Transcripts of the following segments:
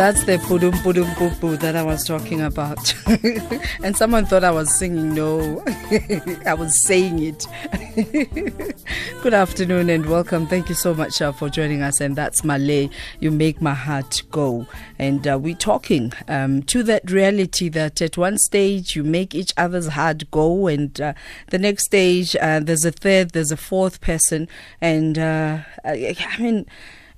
That's the pudum pudum poo that I was talking about. and someone thought I was singing. No, I was saying it. Good afternoon and welcome. Thank you so much uh, for joining us. And that's Malay. You make my heart go. And uh, we're talking um, to that reality that at one stage you make each other's heart go, and uh, the next stage uh, there's a third, there's a fourth person. And uh, I mean,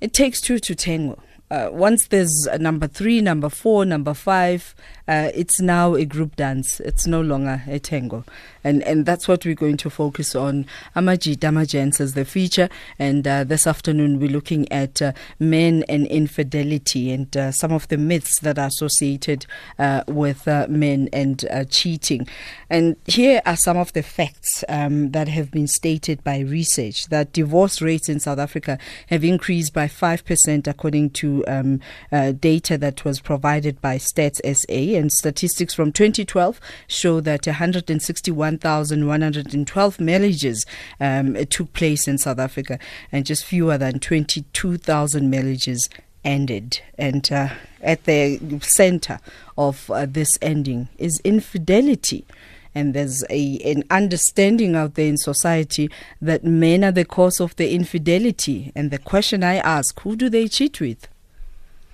it takes two to tango uh, once there's number three, number four, number five, uh, it's now a group dance. It's no longer a tango. And and that's what we're going to focus on. Amajita Amagents as the feature. And uh, this afternoon we're looking at uh, men and infidelity and uh, some of the myths that are associated uh, with uh, men and cheating. And here are some of the facts um, that have been stated by research that divorce rates in South Africa have increased by 5% according to um, data that was provided by Stats SA and statistics from 2012 show that 161,112 marriages um, took place in South Africa, and just fewer than 22,000 marriages ended. And uh, at the center of uh, this ending is infidelity. And there's a, an understanding out there in society that men are the cause of the infidelity. And the question I ask who do they cheat with?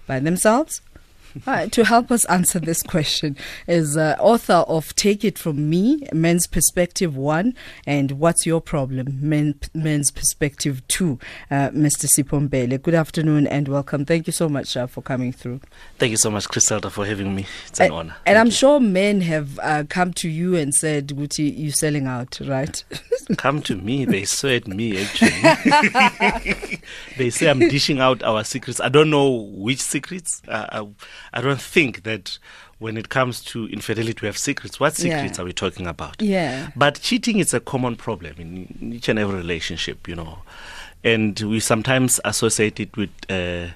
By themselves? Uh, to help us answer this question is uh, author of Take It From Me, Men's Perspective 1, and What's Your Problem, Men, Men's Perspective 2, uh, Mr. Sipho Mbele. Good afternoon and welcome. Thank you so much uh, for coming through. Thank you so much, Griselda, for having me. It's an honor. And Thank I'm you. sure men have uh, come to you and said, Guti, you're selling out, right? come to me. They sweat me, actually. they say I'm dishing out our secrets. I don't know which secrets. Uh, I, I don't think that when it comes to infidelity, we have secrets. What secrets Yeah. are we talking about? Yeah. But cheating is a common problem in, in each and every relationship, you know. And we sometimes associate it with uh,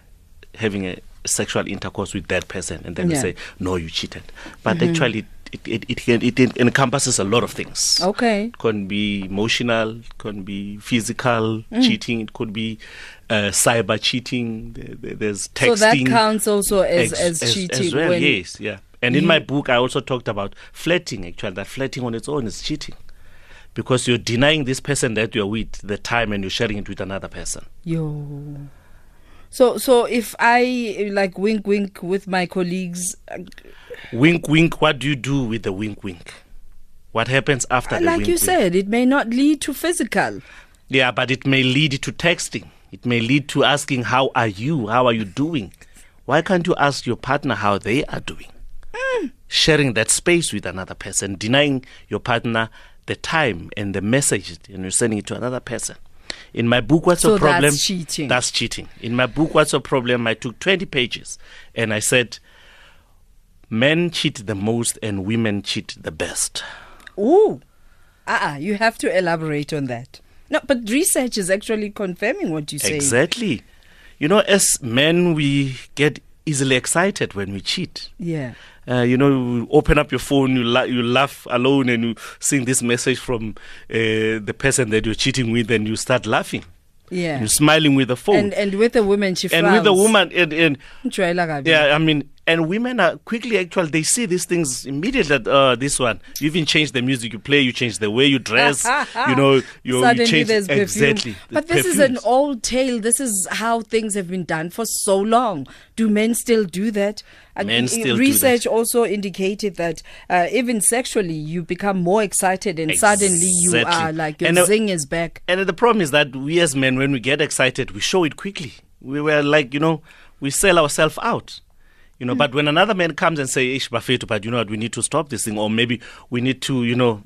having a sexual intercourse with that person, and then we say, no, you cheated. But actually, it, it, it, can- it, encompasses a lot of things. Okay. It can be emotional, it can be physical Mm. cheating, it could be uh, cyber cheating. There, there- there's texting. So that counts also as, Ex- as, cheating. as well, yes, yeah. And in my book, I also talked about flirting. Actually, that flirting on its own is cheating, because you're denying this person that you're with the time, and you're sharing it with another person. Yo. So so if I like wink wink with my colleagues, uh, Wink, wink. What do you do with the wink, wink? What happens after the like wink, you wink? said, it may not lead to physical. Yeah, but it may lead to texting. It may lead to asking, How are you? How are you doing? Why can't you ask your partner how they are doing? Sharing that space with another person, denying your partner the time and the message, and you're sending it to another person. In my book, What's So Your Problem? that's cheating. That's cheating. In my book, What's Your Problem? I took 20 pages and I said, Men cheat the most and women cheat the best. Ooh, uh-uh, you have to elaborate on that. No, but research is actually confirming what you say. Exactly. You know, as men, we get easily excited when we cheat. Yeah. Uh, you know, you open up your phone, you, la- you laugh alone, and you sing this message from uh, the person that you're cheating with, and you start laughing. Yeah. You're smiling with the phone. And and with a woman, she And with the woman, and, and yeah, I mean, and women are quickly actual they see these things immediately. That, uh, this one, you even change the music you play, you change the way you dress, you know, you, Suddenly you change there's perfume. exactly. But this is an old tale. This is how things have been done for so long. Do men still do that? And Men i- still do research also indicated that uh, even sexually, you become more excited, and suddenly you are like your And, uh, zing is back. And the problem is that we as men, when we get excited, we show it quickly. We were like, you know, we sell ourselves out. You know, but when another man comes and say, Ish Bafetu, but you know what, we need to stop this thing, or maybe we need to, you know,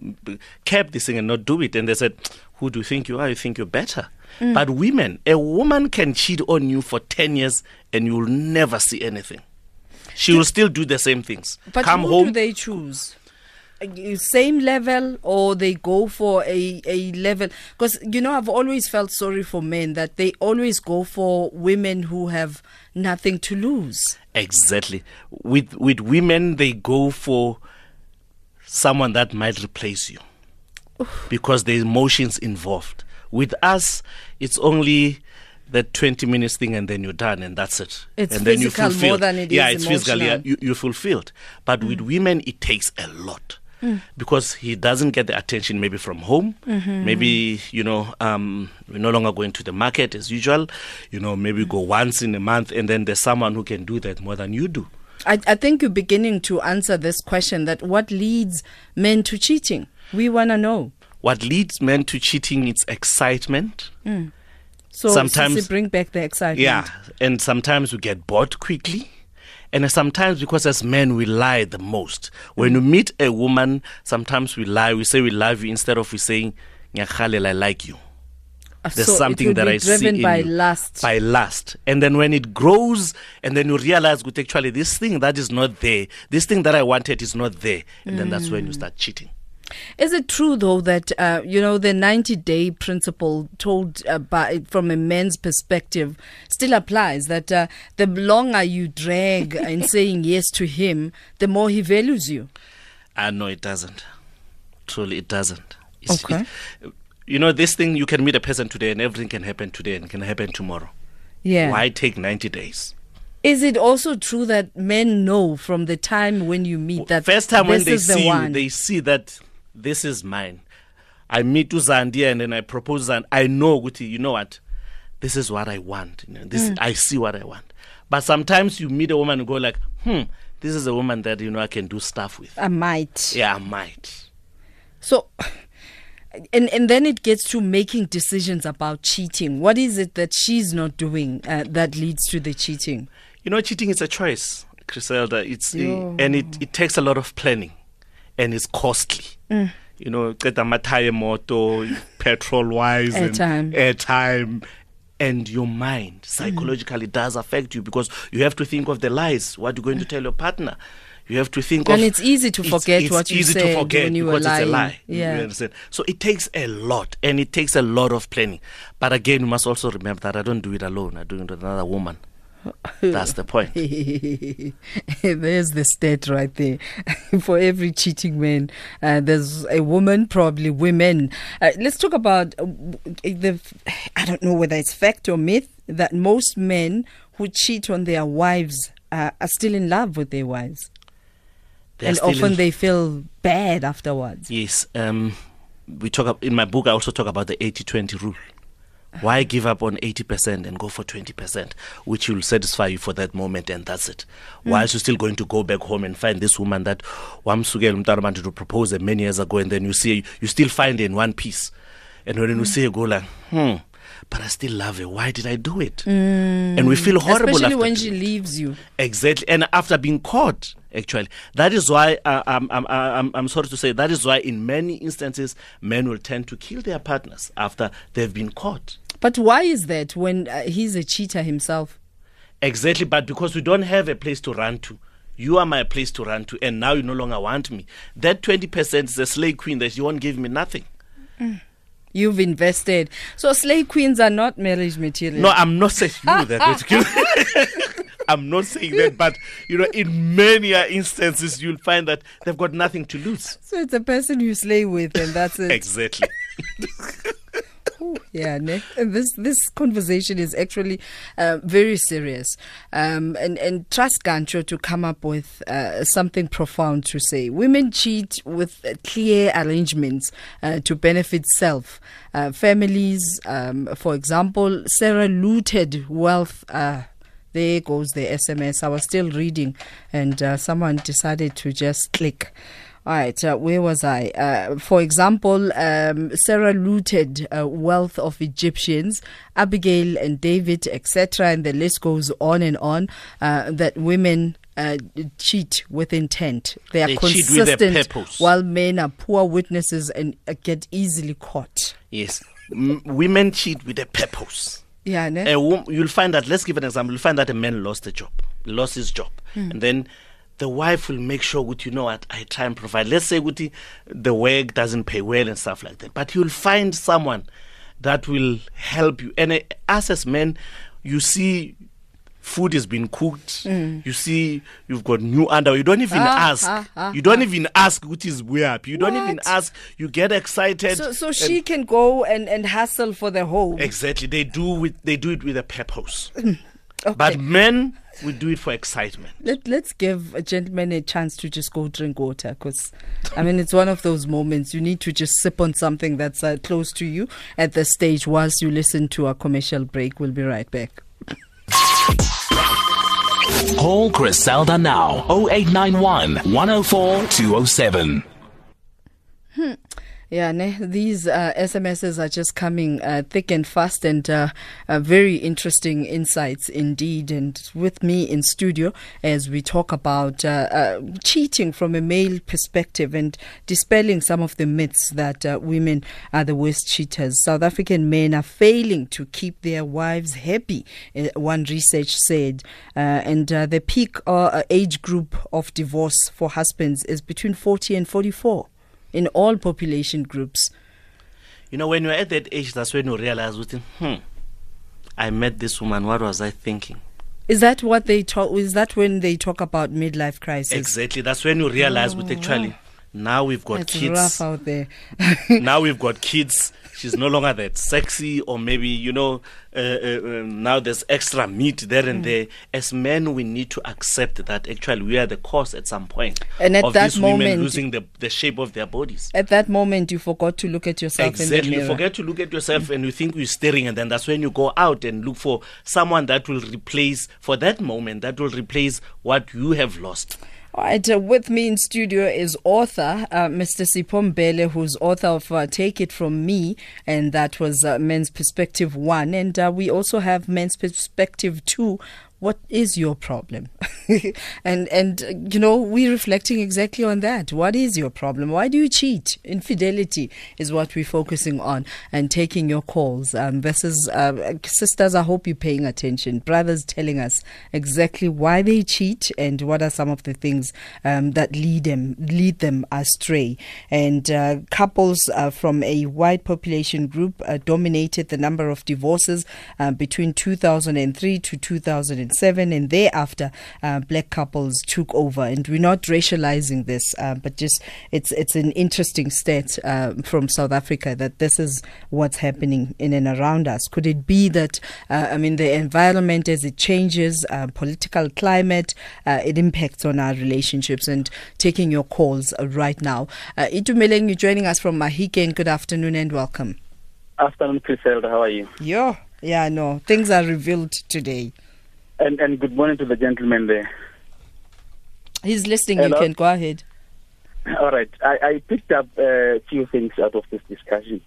cap this thing and not do it. And they said, Who do you think you are? You think you're better. Mm. But women, a woman can cheat on you for 10 years and you'll never see anything. She will still do the same things. But Come who home. do they choose? Same level, or they go for a, a level? Because, you know, I've always felt sorry for men that they always go for women who have nothing to lose. Exactly. With with women, they go for someone that might replace you because there's emotions involved. With us, it's only the 20 minutes thing and then you're done and that's it It's and then you more than it yeah is it's physical yeah, you, you're fulfilled but with mm. women it takes a lot because he doesn't get the attention maybe from home maybe you know um, we're no longer going to the market as usual you know maybe go once in a month and then there's someone who can do that more than you do I, I think you're beginning to answer this question that what leads men to cheating? We want to know. what leads men to cheating is excitement So Sometimes- bring back the excitement. Yeah, and sometimes we get bored quickly. And sometimes because as men we lie the most. When we meet a woman, sometimes we lie. We say we love you instead of we saying I like you. Uh, There's so something that I driven see in by you. lust. By lust. And then when it grows and then you realize good actually this thing that is not there, this thing that I wanted is not there. And then that's when you start cheating. Is it true though that uh, you know the 90 day principle told uh, by from a man's perspective still applies that uh, the longer you drag in saying yes to him, the more he values you. Uh, no, it doesn't. Truly, it doesn't. It's- Okay. it- you know, this thing, you can meet a person today and everything can happen today and can happen tomorrow. Yeah. Why take 90 days? Is it also true that men know from the time when you meet that First time when they the see you, they see that this is mine. I meet Uzandia and then I propose and I know, Guti, you know what? This is what I want. You know, this Mm. I see what I want. But sometimes you meet a woman and go like, hmm, this is a woman that you know I can do stuff with. I might. Yeah, I might. So, and and then it gets to making decisions about cheating. What is it that she's not doing uh, that leads to the cheating? You know, cheating is a choice, Griselda. It's and it, it takes a lot of planning, and it's costly. Mm. You know, get a mataya moto, petrol wise, Airtime. and airtime, and your mind psychologically does affect you because you have to think of the lies. What you're going to tell your partner. You have to think And of. it's easy to forget it's what you easy said to forget when you were because it's a lying. lie. Yeah. You understand? So it takes a lot, and it takes a lot of planning. But again, you must also remember that I don't do it alone. I do it with another woman. That's the point. there's the stat right there. For every cheating man, uh, there's a woman, probably women. Uh, let's talk about uh, the. I don't know whether it's fact or myth that most men who cheat on their wives uh, are still in love with their wives, They're and often in- they feel bad afterwards. Yes. Um, we talk in my book. I also talk about the 80-20 rule. Why give up on 80% and go for 20%, which will satisfy you for that moment, and that's it. Whilst you're still going to go back home and find this woman that umntwana wanted to propose many years ago, and then you see you still find her in one piece, and when you see her go like, hmm, but I still love her. Why did I do it? And we feel horrible Especially when she leaves you. Exactly, and after being caught, actually, that is why uh, I'm, I'm, I'm, I'm sorry to say that is why in many instances men will tend to kill their partners after they've been caught. But why is that when uh, he's a cheater himself? Exactly, but because we don't have a place to run to. You are my place to run to, and now you no longer want me. That 20% is a slave queen that you won't give me nothing. You've invested. So slave queens are not marriage material. No, I'm not saying you that. I'm not saying that, but you know, in many instances, you'll find that they've got nothing to lose. So it's a person you slay with, and that's it. Exactly. yeah? And this this conversation is actually uh, very serious, um, and and trust Gancho to come up with uh, something profound to say. Women cheat with clear arrangements uh, to benefit self, uh, families. Um, for example, Sarah looted wealth. Uh, there goes the SMS. I was still reading, and uh, someone decided to just click. All right, uh, where was I? Uh, for example, um, Sarah looted uh, wealth of Egyptians, Abigail and David, etc., and the list goes on and on. Uh, that women uh, cheat with intent. They are They cheat with their consistent, purpose. while men are poor witnesses and uh, get easily caught. Yes. M- women cheat with a purpose. Yeah, ne? A wom- you'll find that, let's give an example. You'll find that a man lost a job, lost his job. And then the wife will make sure, Guti, you know what, I try and provide. Let's say, Guti, the work doesn't pay well and stuff like that. But you'll find someone that will help you. And uh, us as men, you see food has been cooked. You see, you've got new underwear. You don't even Mm. Ah, ask. ah, ah, you don't even ask what is weird. You don't even ask. You get excited. So, so she can go and, and hustle for the home. exactly. They do with they do it with a purpose. Okay. But men, we do it for excitement. Let, let's give a gentleman a chance to just go drink water because, I mean, it's one of those moments you need to just sip on something that's uh, close to you at the stage whilst you listen to our commercial break. We'll be right back. Call Griselda now 0891 104 207. Yeah, ne, these uh, SMSs are just coming uh, thick and fast and uh, uh, very interesting insights indeed. And with me in studio as we talk about uh, uh, cheating from a male perspective and dispelling some of the myths that women are the worst cheaters. South African men are failing to keep their wives happy, one research said. And the peak age group of divorce for husbands is between 40 and 44 in all population groups. You know, when you're at that age, that's when you realize, within, hmm, I met this woman. What was I thinking? Is that what they talk? Is that when they talk about midlife crisis? Exactly. That's when you realize, with actually, now we've got It's kids. rough out there. now we've got kids. She's no longer that sexy, or maybe you know, uh, uh, um, now there's extra meat there Mm. and there. As men, we need to accept that actually we are the cause at some point And at of that these women moment- losing the the shape of their bodies. At that moment, you forgot to look at yourself in Exactly. You forget to look at yourself and you think you're staring, and then that's when you go out and look for someone that will replace, for that moment, that will replace what you have lost. All right, uh, with me in studio is author uh, Mr. Sipho Mbele, who's author of uh, Take It From Me, and that was uh, Men's Perspective 1. And uh, we also have Men's Perspective 2. What is your problem? and, and you know, we're reflecting exactly on that. What is your problem? Why do you cheat? Infidelity is what we're focusing on and taking your calls. Um, this is, uh, sisters, I hope you're paying attention. Brothers telling us exactly why they cheat and what are some of the things um, that lead them lead them astray. And uh, couples uh, from a wide population group uh, dominated the number of divorces uh, between 2003 to 2007, and thereafter, uh, black couples took over. And we're not racializing this, uh, but just it's it's an interesting stat uh, from South Africa that this is what's happening in and around us. Could it be that uh, I mean the environment as it changes, uh, political climate, uh, it impacts on our relationships? And taking your calls right now, uh, Itumeleng, you're joining us from Mahikeng. Good afternoon and welcome. Afternoon, Griselda. How are you? Yo, yeah, no, things are revealed today. And and good morning to the gentleman there. He's listening. Hello? You can go ahead. All right, I, I picked up a few things out of this discussion.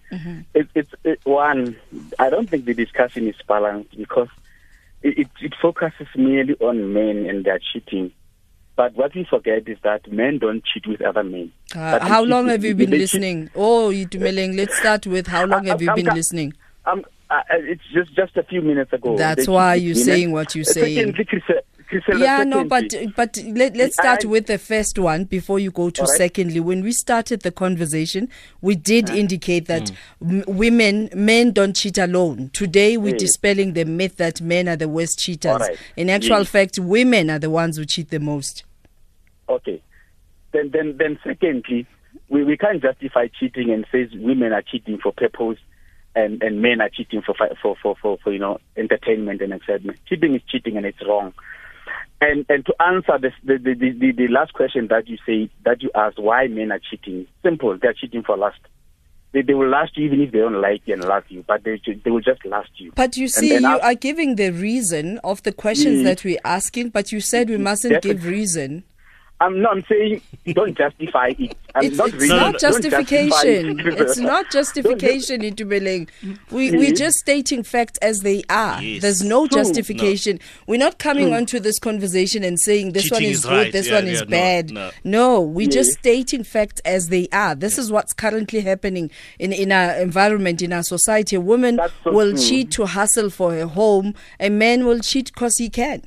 It, it's it, one. I don't think the discussion is balanced because it, it, it focuses merely on men and their cheating. But what we forget is that men don't cheat with other men. Uh, how long have you been cheat- listening? Oh, Itumeleng, let's start with how long have you I'm- been I'm- listening? Um, uh, it's just just a few minutes ago. That's They why you're with women. saying what you're Uh, saying. Secondly, Grisel- Griselda, Yeah, no, but but let, let's start I- with the first one before you go to All right. secondly. When we started the conversation, we did indicate that m- women, men don't cheat alone. Today, we're Yes. dispelling the myth that men are the worst cheaters. All right. In actual Yes. fact, women are the ones who cheat the most. Okay. Then, then, then. Secondly, we, we can't justify cheating and say women are cheating for purpose, and, and men are cheating for, for for for for you know entertainment and excitement. Cheating is cheating and it's wrong. And and to answer this, the, the the the last question that you say that you asked why men are cheating, simple. They're cheating for lust. They, they will last you even if they don't like you and love you, but they they will just last you. But you see, you are giving the reason of the questions Mm. that we're asking, but you said we mustn't give reason. I'm not saying don't justify it. I'm It's, not it's really- No, no, not no. justify justification. it. It's not justification, Itumeleng. We, we're Yes. just stating facts as they are. Yes. There's no True. justification. We're not coming onto this conversation and saying this one is, is good, right. this Yeah, one yeah, is no, bad. no. No, we're just Yes. stating facts as they are. This is what's currently happening in, in our environment, in our society. A woman so will true. cheat to hustle for her home. A man will cheat because he can.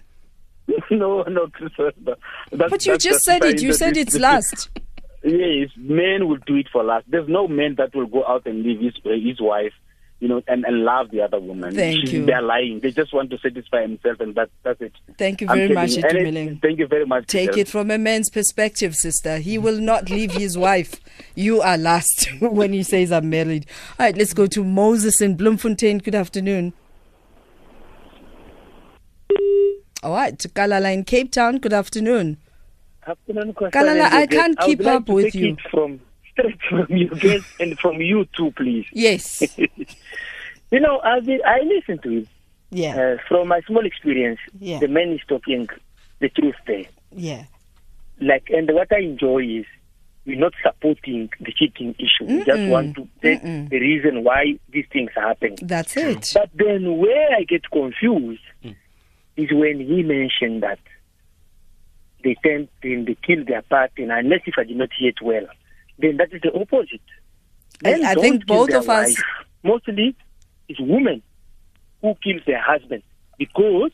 no, no, Griselda. That's- But you just said it. You said it's lust. Yes, men will do it for lust. There's no man that will go out and leave his uh, his wife, you know, and, and love the other woman. Thank She's- you. They're lying. They just want to satisfy himself, and that, that's it. Thank you very much. It- Thank you very much. Take it from a man's perspective, sister. He will not leave his wife. You are last when he says I'm married. All right, let's go to Moses in Bloemfontein. Good afternoon. All right, Kalala in Cape Town. Good afternoon. Afternoon, Kwasa Kalala, and I your guest. can't would keep like up to with take you. It from straight from you guys and from you too, please. Yes. You know, I I listen to it. Yeah. Uh, from my small experience, Yeah. the man is talking the truth there. Yeah. Like, and what I enjoy is we're not supporting the cheating issue. We just want to take Mm-mm. the reason why these things are happening. That's it. But then where I get confused is when he mentioned that they tend then they kill their partner unless if I did not hear it well. Then that is the opposite. I- Men I think both of us- wife. mostly it's women who kills their husband because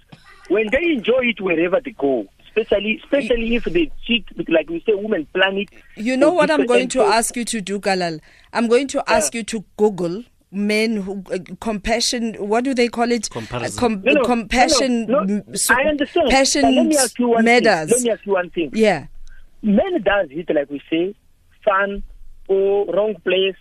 when they enjoy it wherever they go, especially especially if they cheat, like we say, women plan it. You know what I'm going to ask you to do, Kalala I'm going to ask you to Google men who uh, compassion. What do they call it? Comparison. Uh, com- No, no, compassion. no, no. m- so- I understand. Passion let me ask you one thing. Let me ask you one thing. Yeah. Men does it like we say, fun or wrong place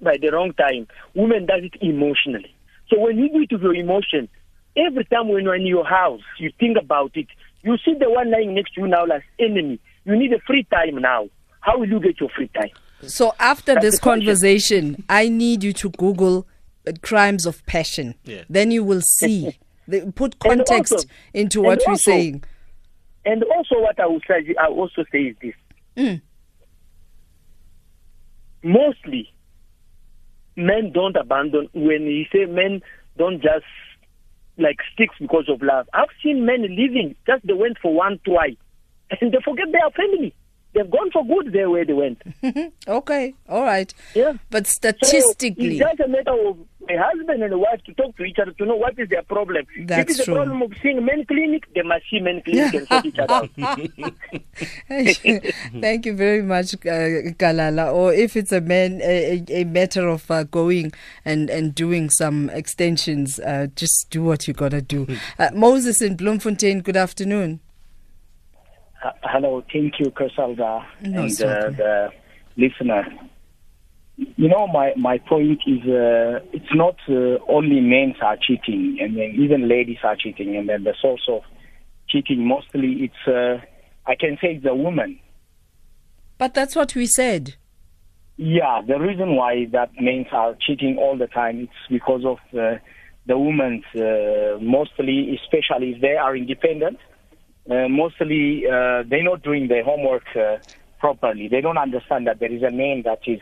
by the wrong time. Women does it emotionally. So when you do it with your emotion, every time when you're in your house, you think about it. You see the one lying next to you now as enemy. You need a free time now. How will you get your free time? So after That's this conversation, I need you to Google uh, crimes of passion. Yeah. Then you will see. the, put context also- into what we're also- saying. And also, what I will say, I also say is this: Mm. mostly, men don't abandon. When you say men don't just like sticks because of love, I've seen men leaving just they went for one twice, and they forget their family. They've gone for good there where they went. Okay, all right. Yeah. But So statistically, it's just a matter of a husband and a wife to talk to each other to know what is their problem. That's if it's true. a problem of seeing men clinic, they must see men clinic and sort each other out. Thank you very much, uh, Kalala. Or if it's a man, a, a matter of uh, going and, and doing some extensions, uh, just do what you gotta do. Uh, Moses in Bloemfontein, good afternoon. Uh, Hello, thank you, Griselda, No, and uh, the listener. You know, my, my point is uh, it's not uh, only men are cheating, and then even ladies are cheating, and then the source of cheating mostly it's, uh, I can say it's a woman. But that's what we said. Yeah, the reason why that men are cheating all the time it's because of uh, the women, uh, mostly, especially if they are independent. Uh, mostly, uh, they're not doing their homework uh, properly. They don't understand that there is a man that is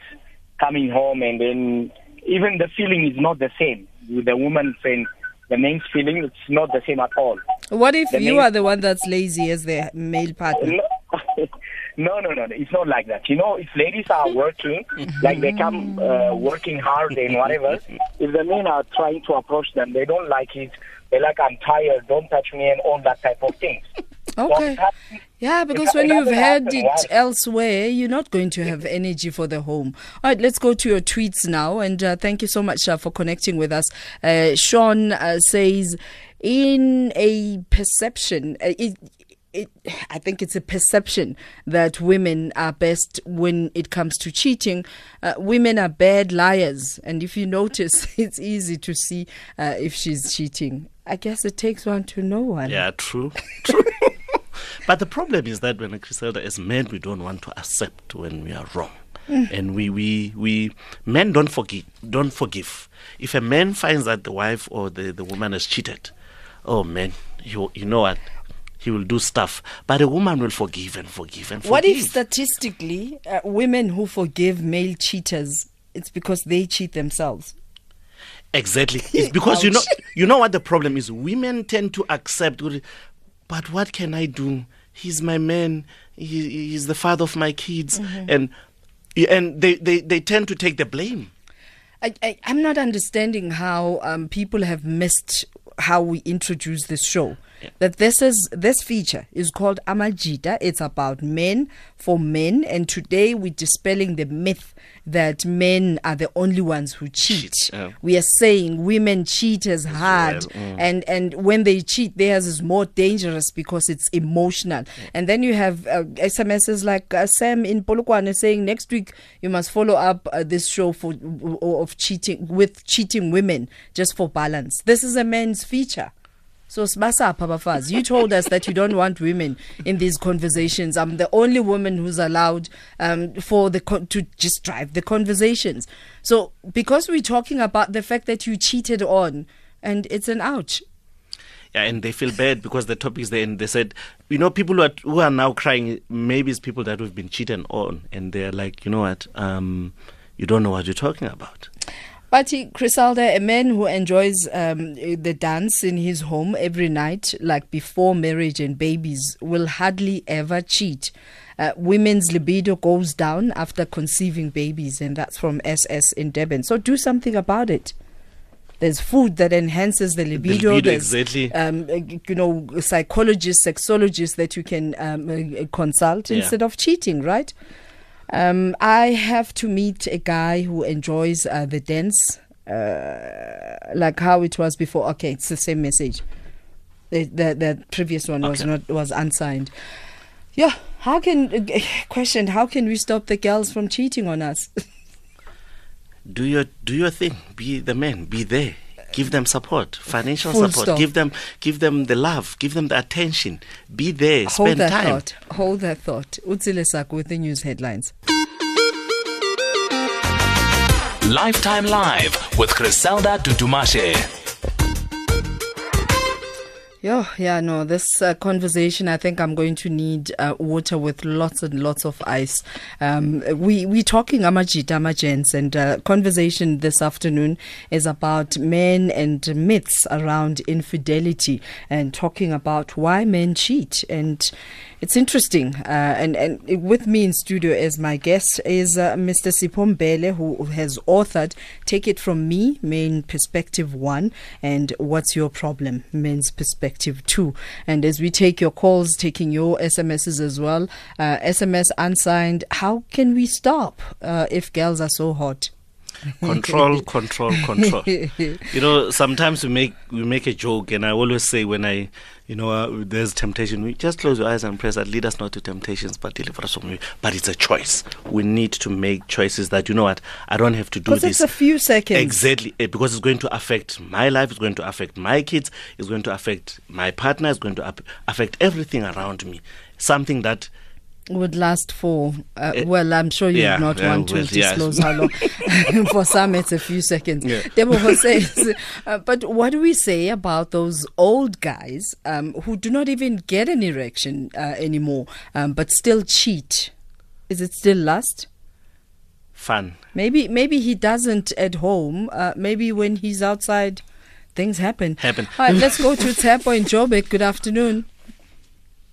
coming home, and then even the feeling is not the same. With the woman saying the man's feeling, it's not the same at all. What if The you are the one that's lazy as the male partner? No, no, no, no. It's not like that. You know, if ladies are working, like they come uh, working hard and whatever, if the men are trying to approach them, they don't like it. They like, I'm tired, don't touch me, and all that type of things. Okay. Yeah, because when you've doesn't had it why? elsewhere, you're not going to have energy for the home. All right, let's go to your tweets now. And uh, thank you so much uh, for connecting with us. Uh, Sean uh, says, in a perception, uh, it, it, I think it's a perception that women are best when it comes to cheating. Uh, women are bad liars. And if you notice, it's easy to see uh, if she's cheating. I guess it takes one to know one. Yeah, true. True. But the problem is that when a Griselda, as men, we don't want to accept when we are wrong. And we, we, we men don't forgive don't forgive. If a man finds that the wife or the, the woman has cheated, oh man, you you know what? He will do stuff. But a woman will forgive and forgive and forgive. What if statistically, uh, women who forgive male cheaters, it's because they cheat themselves? Exactly. It's because you know you know what the problem is. Women tend to accept but what can I do? He's my man. He, he's the father of my kids Mm-hmm. and and they, they, they tend to take the blame. I, I, I'm not understanding how um, people have missed how we introduce this show. That this is this feature is called Amajita. It's about men for men, and today we're dispelling the myth that men are the only ones who cheat. Cheat, yeah. We are saying women cheat as hard, mm. and and when they cheat, theirs is more dangerous because it's emotional. And then you have uh, SMSs like uh, Sam in Polokwane saying next week you must follow up uh, this show for of cheating with cheating women just for balance. This is a men's feature. So Sbasa Papafaz, you told us that you don't want women in these conversations. I'm the only woman who's allowed um, for the con- to just drive the conversations. So because we're talking about the fact that you cheated on, and it's an ouch. Yeah, and they feel bad because the topics there, and they said, you know, people who are, who are now crying, maybe it's people that we've been cheated on, and they're like, you know what, um, you don't know what you're talking about. Pati Griselda, a man who enjoys um, the dance in his home every night, like before marriage and babies, will hardly ever cheat. Uh, women's libido goes down after conceiving babies, and that's from SS in Devon. So do something about it. There's food that enhances the libido. libido, exactly. Um, uh, you know, psychologists, sexologists that you can um, uh, consult Yeah. instead of cheating, right? Um, I have to meet a guy who enjoys uh, the dance, uh, like how it was before. Okay, it's the same message. The the, the previous one was not was unsigned. Yeah, how can uh, question? How can we stop the girls from cheating on us? do your do your thing. Be the man. Be there. Give them support, financial Full support. stop. Give them give them the love. Give them the attention. Be there. Hold Spend that time. thought. Hold that thought. Utsile Saku with the news headlines. Lifetime Live with Griselda Tutumashe. Yeah, yeah, no. This uh, conversation, I think I'm going to need uh, water with lots and lots of ice. Um, we we talking amajita, amagents, and uh, conversation this afternoon is about men and myths around infidelity, and talking about why men cheat. And it's interesting. Uh, and and with me in studio as my guest is uh, Mr. Sipho Mbele, who has authored "Take It From Me: Men Perspective One" and "What's Your Problem: Men's Perspective Two. And as we take your calls, taking your SMSs as well, uh, SMS unsigned. How can we stop uh, if girls are so hot? control control control. You know sometimes we make we make a joke and i always say when i you know uh, there's temptation we just close your eyes and pray that lead us not to temptations but deliver us from you. But it's a choice. We need to make choices that you know what i don't have to do this it's a few seconds. Exactly, eh, because it's going to affect my life, it's going to affect my kids, it's going to affect my partner, it's going to affect everything around me. Something that would last for uh, well i'm sure you yeah, would not yeah, want to yeah. disclose how long for some it's a few seconds Yeah. Debo says uh, but what do we say about those old guys um, who do not even get an erection uh, anymore um, but still cheat is it still lust fun. maybe maybe he doesn't at home uh, maybe when he's outside things happen Happen. all right let's go to Tepo in Joburg good afternoon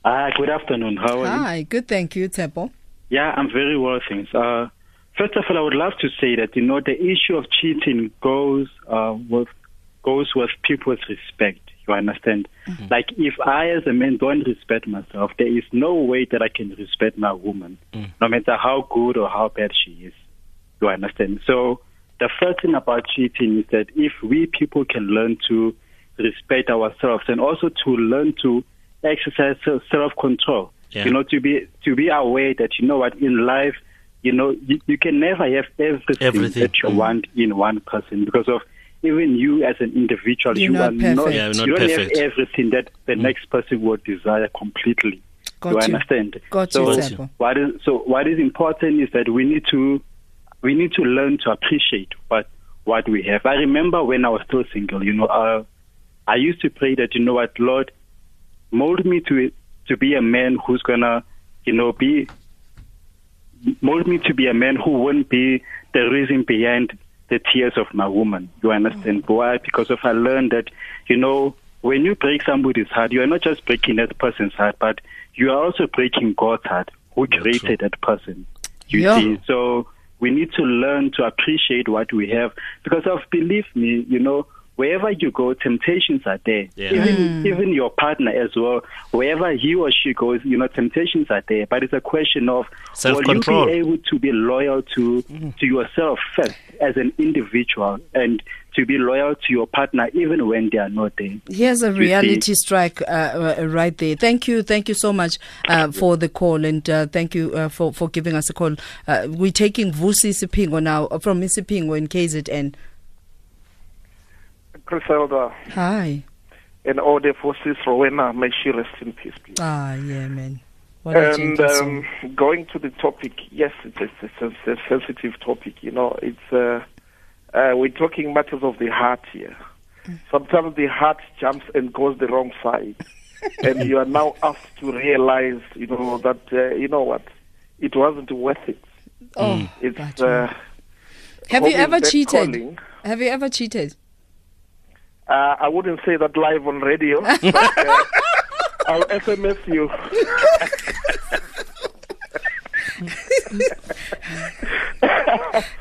Hi, good afternoon. How are you? hi good thank you Tepo Yeah, I'm very well, thanks. Uh, first of all, I would love to say that you know the issue of cheating goes uh, with goes with people's respect. You understand? Like if I, as a man, don't respect myself, there is no way that I can respect my woman, no matter how good or how bad she is. You understand? So the first thing about cheating is that if we people can learn to respect ourselves and also to learn to exercise self control. Yeah. You know, to be to be aware that you know what in life, you know, you, you can never have everything, Everything. that you Mm. want in one person because of even you as an individual, You're you not are not, Yeah, you're not you don't perfect. have everything that the next person would desire completely. got you you understand? got so you Got you. Tepo what is so what is important is that we need to we need to learn to appreciate what what we have. I remember when I was still single, you know, uh, I used to pray that you know what, Lord, mold me to to be a man who's gonna, you know, be mold me to be a man who won't be the reason behind the tears of my woman. You understand mm. why? Because if I learned that, you know, when you break somebody's heart, you are not just breaking that person's heart, but you are also breaking God's heart, who created that person. You Yeah. see, so we need to learn to appreciate what we have because of believe me, you know, wherever you go, temptations are there. Yeah. Even even your partner as well, wherever he or she goes, you know, temptations are there. But it's a question of Self-control. Will you be able to be loyal to to yourself first as an individual and to be loyal to your partner even when they are not there. Here's a You see. reality strike uh, uh, right there. Thank you, thank you so much uh, for the call, and uh, thank you uh, for for giving us a call. Uh, we're taking Vusi Sipingo now from Isipingo in KZN. Griselda Hi. and all the forces Rowena, may she rest in peace, please. Ah, yeah, man. What and um, going to the topic, yes, it's a, it's a, it's a sensitive topic. You know, it's uh, uh, we're talking matters of the heart here. Sometimes the heart jumps and goes the wrong side, and you are now asked to realize, you know, that uh, you know what, it wasn't worth it. oh, It's uh, have you ever cheated? calling. Have you ever cheated? Uh, I wouldn't say that live on radio. but, uh, I'll SMS you.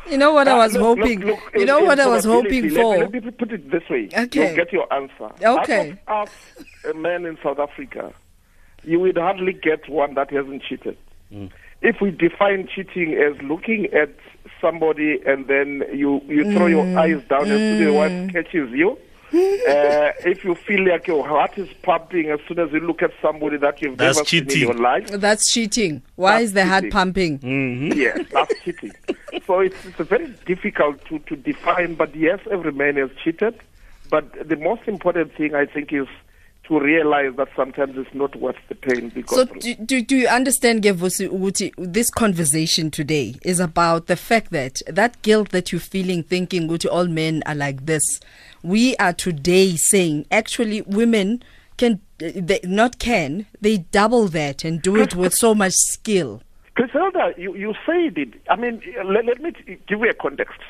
You know what I Uh, was look, hoping. look, look, you know what I was probability, hoping let for. me- Let me put it this way. Okay. You'll get your answer. Okay. Out of us, a man in South Africa, you would hardly get one that hasn't cheated. If we define cheating as looking at somebody and then you, you throw your Mm. eyes down and soon the wife catches you. Uh, if you feel like your heart is pumping as soon as you look at somebody that you've That's never seen cheating. in your life, That's cheating. Why That's is the heart cheating. pumping? yes, that's cheating. So it's, it's very difficult to, to define, but yes, every man has cheated. But the most important thing, I think, is to realize that sometimes it's not worth the pain because So do, do, do you understand, Gevusi, ukuthi this conversation today is about the fact that that guilt that you're feeling, thinking ukuthi all men are like this, we are today saying actually women can, they not can, they double that and do it with so much skill. Griselda, you, you said it. I mean, let, let me give you a context.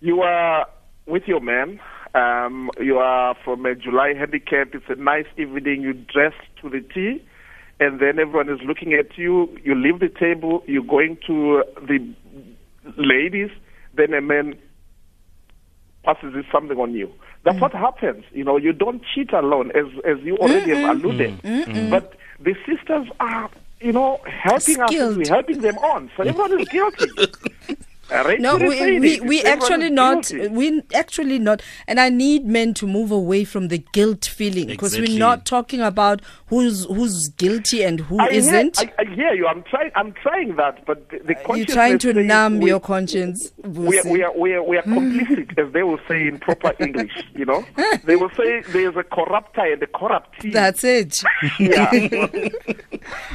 You are with your man. Um, you are from a July handicap. It's a nice evening. You dress to the T, and then everyone is looking at you. You leave the table. You're going to the ladies. Then a man passes something on you. That's Mm. what happens. You know, you don't cheat alone, as as you already have alluded. But the sisters are, you know, helping us. We're helping them on. So everyone is guilty. Ray No, we, we, we actually not. guilty. We actually not. And I need men to move away from the guilt feeling because Exactly. we're not talking about who's who's guilty and who I hear, not I, I hear you. I'm trying. I'm trying that, but the, the You're trying to consciousness numb we- your conscience. We are, we are, we are, we are complicit, as they will say in proper English. You know, they will say there's a corruptor and a corruptee. That's it.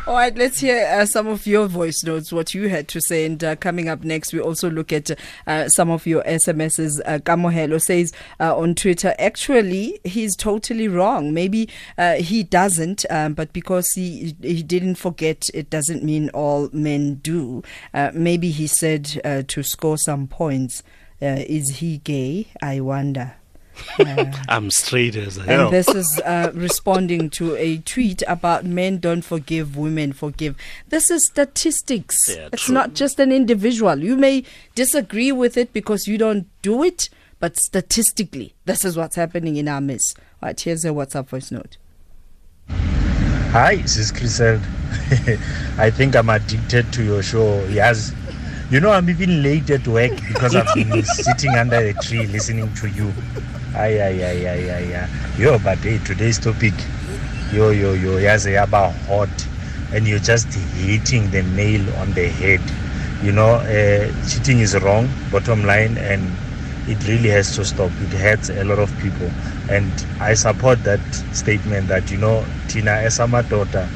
All right, let's hear uh, some of your voice notes, what you had to say. And uh, coming up next, we also look at uh, some of your SMSs. Uh, Kamohelo says uh, on Twitter, actually, he's totally wrong. Maybe uh, he doesn't, um, but because he he didn't forget, it doesn't mean all men do. Uh, maybe he said uh, to score some points. Is he gay? I wonder. I'm straight as hell. And this is uh, responding to a tweet about men don't forgive, women forgive. This is statistics. Yeah, it's true. not just an individual. You may disagree with it because you don't do it, but statistically, this is what's happening in our midst. All right, here's a WhatsApp voice note. Hi, this is Chriselle. I think I'm addicted to your show. Yes. You know, I'm even late at work because I've been sitting under a tree listening to you. Ay, ay, ay, ay, ay, ay. Yo, but hey, today's topic, yo, yo, yo, yes, about hot. And you're just hitting the nail on the head. You know, uh, cheating is wrong, bottom line, and it really has to stop. It hurts a lot of people. And I support that statement that, you know, Tina, as a daughter,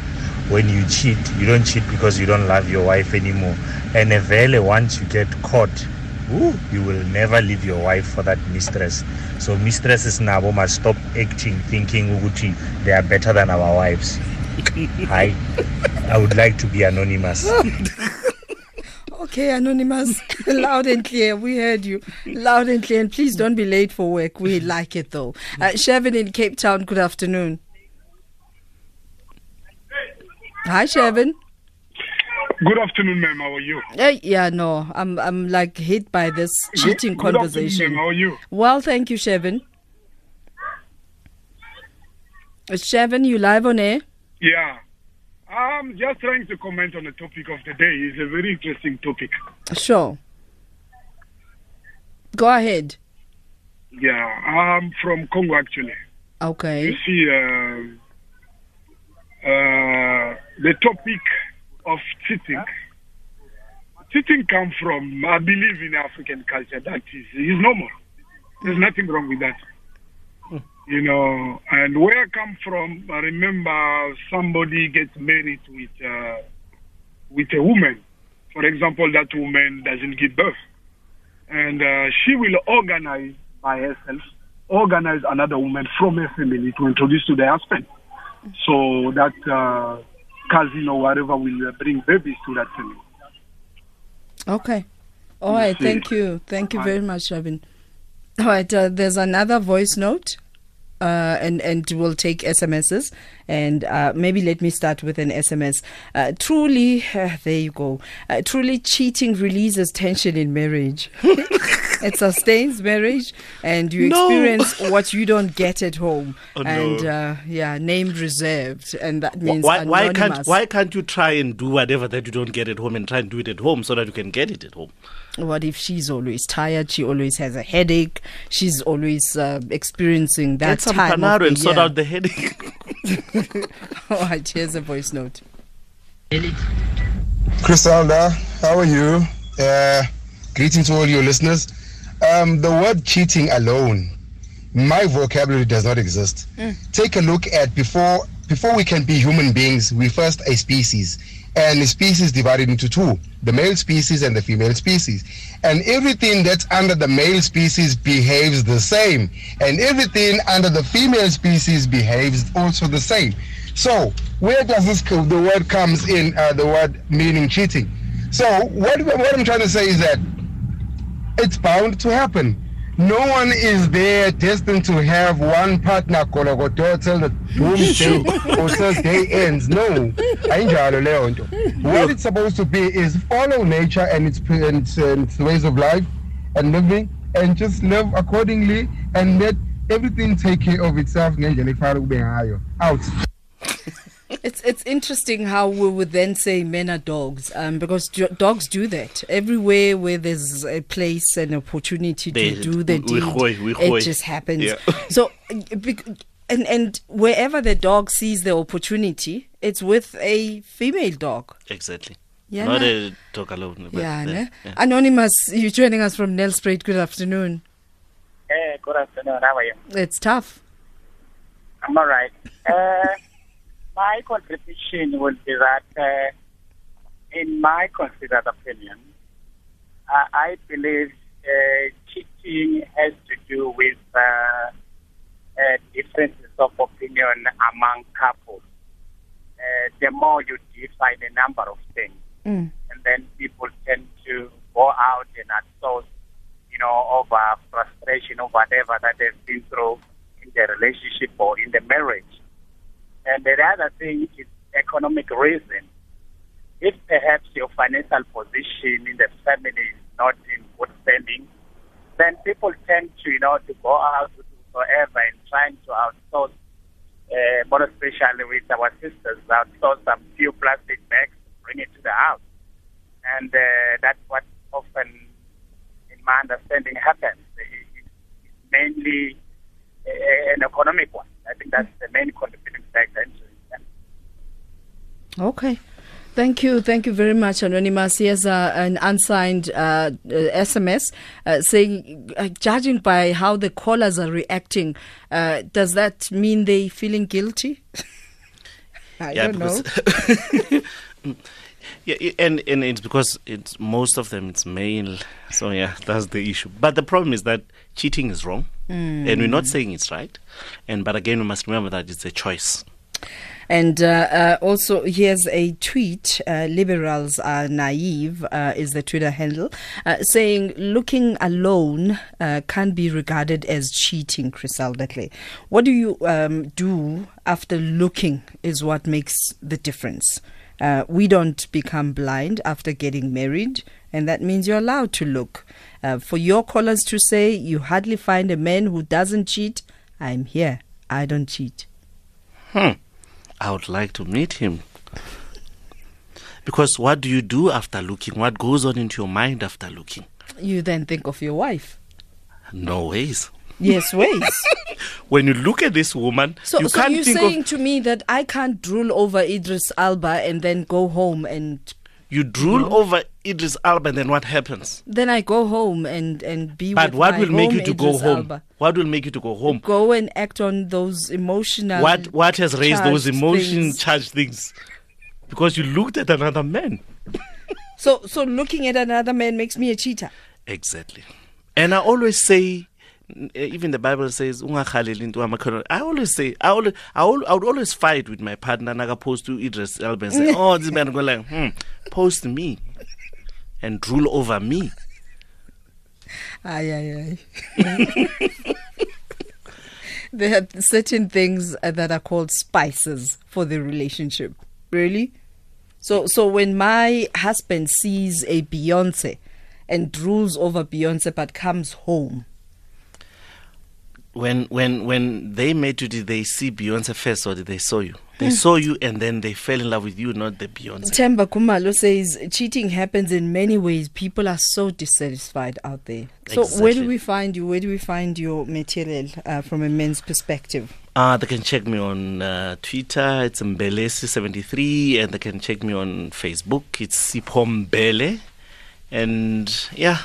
when you cheat, you don't cheat because you don't love your wife anymore. And vele, once you get caught, ooh, you will never leave your wife for that mistress. So mistresses now must stop acting, thinking Uguti, they are better than our wives. Hi, I would like to be anonymous. Okay, Anonymous, loud and clear. We heard you loud and clear. And please don't be late for work. We like it though. Uh, Shevin in Cape Town, good afternoon. Hi, Shevin. Good afternoon, ma'am. How are you? Uh, yeah, no, I'm I'm like hit by this cheating Good conversation. afternoon, ma'am. How are you? Well, thank you, Shevin. Seven, you live on air? Yeah. I'm just trying to comment on the topic of the day. It's a very interesting topic. Sure. Go ahead. Yeah, I'm from Congo actually. Okay. You see, uh, uh, the topic of cheating. Cheating comes from, I believe in African culture, that is, is normal. There's nothing wrong with that. You know, and where I come from, I remember somebody gets married with uh, with a woman. For example, that woman doesn't give birth, and uh, she will organize by herself, organize another woman from her family to introduce to the husband, so that uh, cousin or whatever will bring babies to that family. Okay. All right. Thank you. Thank you very much, Robin. All right. Uh, there's another voice note. Uh, and and we'll take SMSs and uh, maybe let me start with an SMS. Uh, truly, uh, there you go. Uh, truly, cheating releases tension in marriage. it sustains marriage, and you No. experience what you don't get at home. Oh, no. and uh, yeah, named reserved, and that means Why, why can't why can't you try and do whatever that you don't get at home and try and do it at home so that you can get it at home? What if she's always tired? She always has a headache. She's always uh, experiencing that Get some time of Panado the and sort out the headache. All right, here's a voice note. Griselda, how are you? Uh, greetings to all your listeners. Um, the word cheating alone, my vocabulary does not exist. Take a look at before before we can be human beings, we first a species, and species divided into two: the male species and the female species. And everything that's under the male species behaves the same, and everything under the female species behaves also the same. So where does this the word comes in? Uh, the word meaning cheating. So what what I'm trying to say is that it's bound to happen. No one is there destined to have one partner kolokoto till the doomsday or till day ends. No. Ayinjalo leyo nto. What it's supposed to be is follow nature and its, and and its ways of life and living and just live accordingly and let everything take care of itself ngendlela efanele kube ngayo. Out. It's it's interesting how we would then say men are dogs, um, because do- dogs do that everywhere where there's a place and opportunity They- to do the we deed. gooi, we. It just happens. Yeah. So, uh, and and wherever the dog sees the opportunity, it's with a female dog. exactly. Yeah, Not nah. a talk alone. but, Yeah, ne? yeah. Anonymous, you're joining us from Nelspruit. Good afternoon. Hey, good afternoon. How are you? It's tough. I'm all right. Uh, my contribution would be that, uh, in my considered opinion, uh, I believe uh, cheating has to do with uh, uh, differences of opinion among couples. Uh, the more you in a number of things, Mm. and then people tend to go out and outsource, you know, over frustration or whatever that they've been through in the relationship or in the marriage. And the other thing is economic reason. If perhaps your financial position in the family is not in good standing, then people tend to, you know, to go out whatever and trying to outsource, uh, more especially with our sisters, outsource some few plastic bags bring it to the house. And uh, that's what often, in my understanding, happens. It's mainly uh, an economic one. I think that's the main contributing factor into it. Okay. Thank you. Thank you very much, Anonymous. Here's uh, an unsigned uh, uh, SMS uh, saying, uh, judging by how the callers are reacting, uh, does that mean they feeling guilty? I yeah, don't know. yeah, and and it's because it's most of them it's male. So yeah, that's the issue. But the problem is that cheating is wrong, and we're not saying it's right. And but again, we must remember that it's a choice. And uh, uh, also, here's a tweet. Uh, liberals are naive, uh, is the Twitter handle, uh, saying looking alone uh, can be regarded as cheating, Griselda Clay. What do you um, do after looking is what makes the difference. Uh, we don't become blind after getting married, and that means you're allowed to look. Uh, for your callers to say you hardly find a man who doesn't cheat, I'm here. I don't cheat. hmm, I would like to meet him. Because what do you do after looking? What goes on into your mind after looking? You then think of your wife. No ways. Yes, ways. When you look at this woman, So, you so can't you're think saying of to me that I can't drool over Idris Elba and then go home and you drool over Idris Elba, and then what happens? then I go home and and be But with what my will make you to go Idris home? Elba. What will make you to go home? Go and act on those emotional. what what has raised those emotion things. charged things? Because you looked at another man. So so looking at another man makes me a cheater. Exactly. And I always say, even the Bible says, "Ungakhaleli into amakhono." I always say, I always, I, al- I would always fight with my partner, and I post to Idris Elba and say, "Oh, this man go like, hmm, post me and drool over me." Aye, aye, aye. there are certain things uh, that are called spices for the relationship. Really? So, so when my husband sees a Beyonce and drools over Beyonce but comes home, When when when they met you, did they see Beyonce first, or did they saw you? They Hmm. saw you, and then they fell in love with you, not the Beyonce. Temba Kumalo says cheating happens in many ways. People are so dissatisfied out there. So, where do we find you? Where do we find your material uh, from a men's perspective? Uh, they can check me on uh, Twitter. It's Mbelesi73, and they can check me on Facebook. It's Sipho Mbele. And yeah,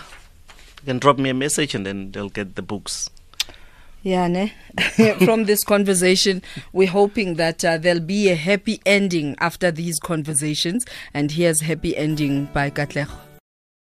you can drop me a message, and then they'll get the books. Yeah, ne? From this conversation, we're hoping that uh, there'll be a happy ending after these conversations. And here's Happy Ending by Katlego.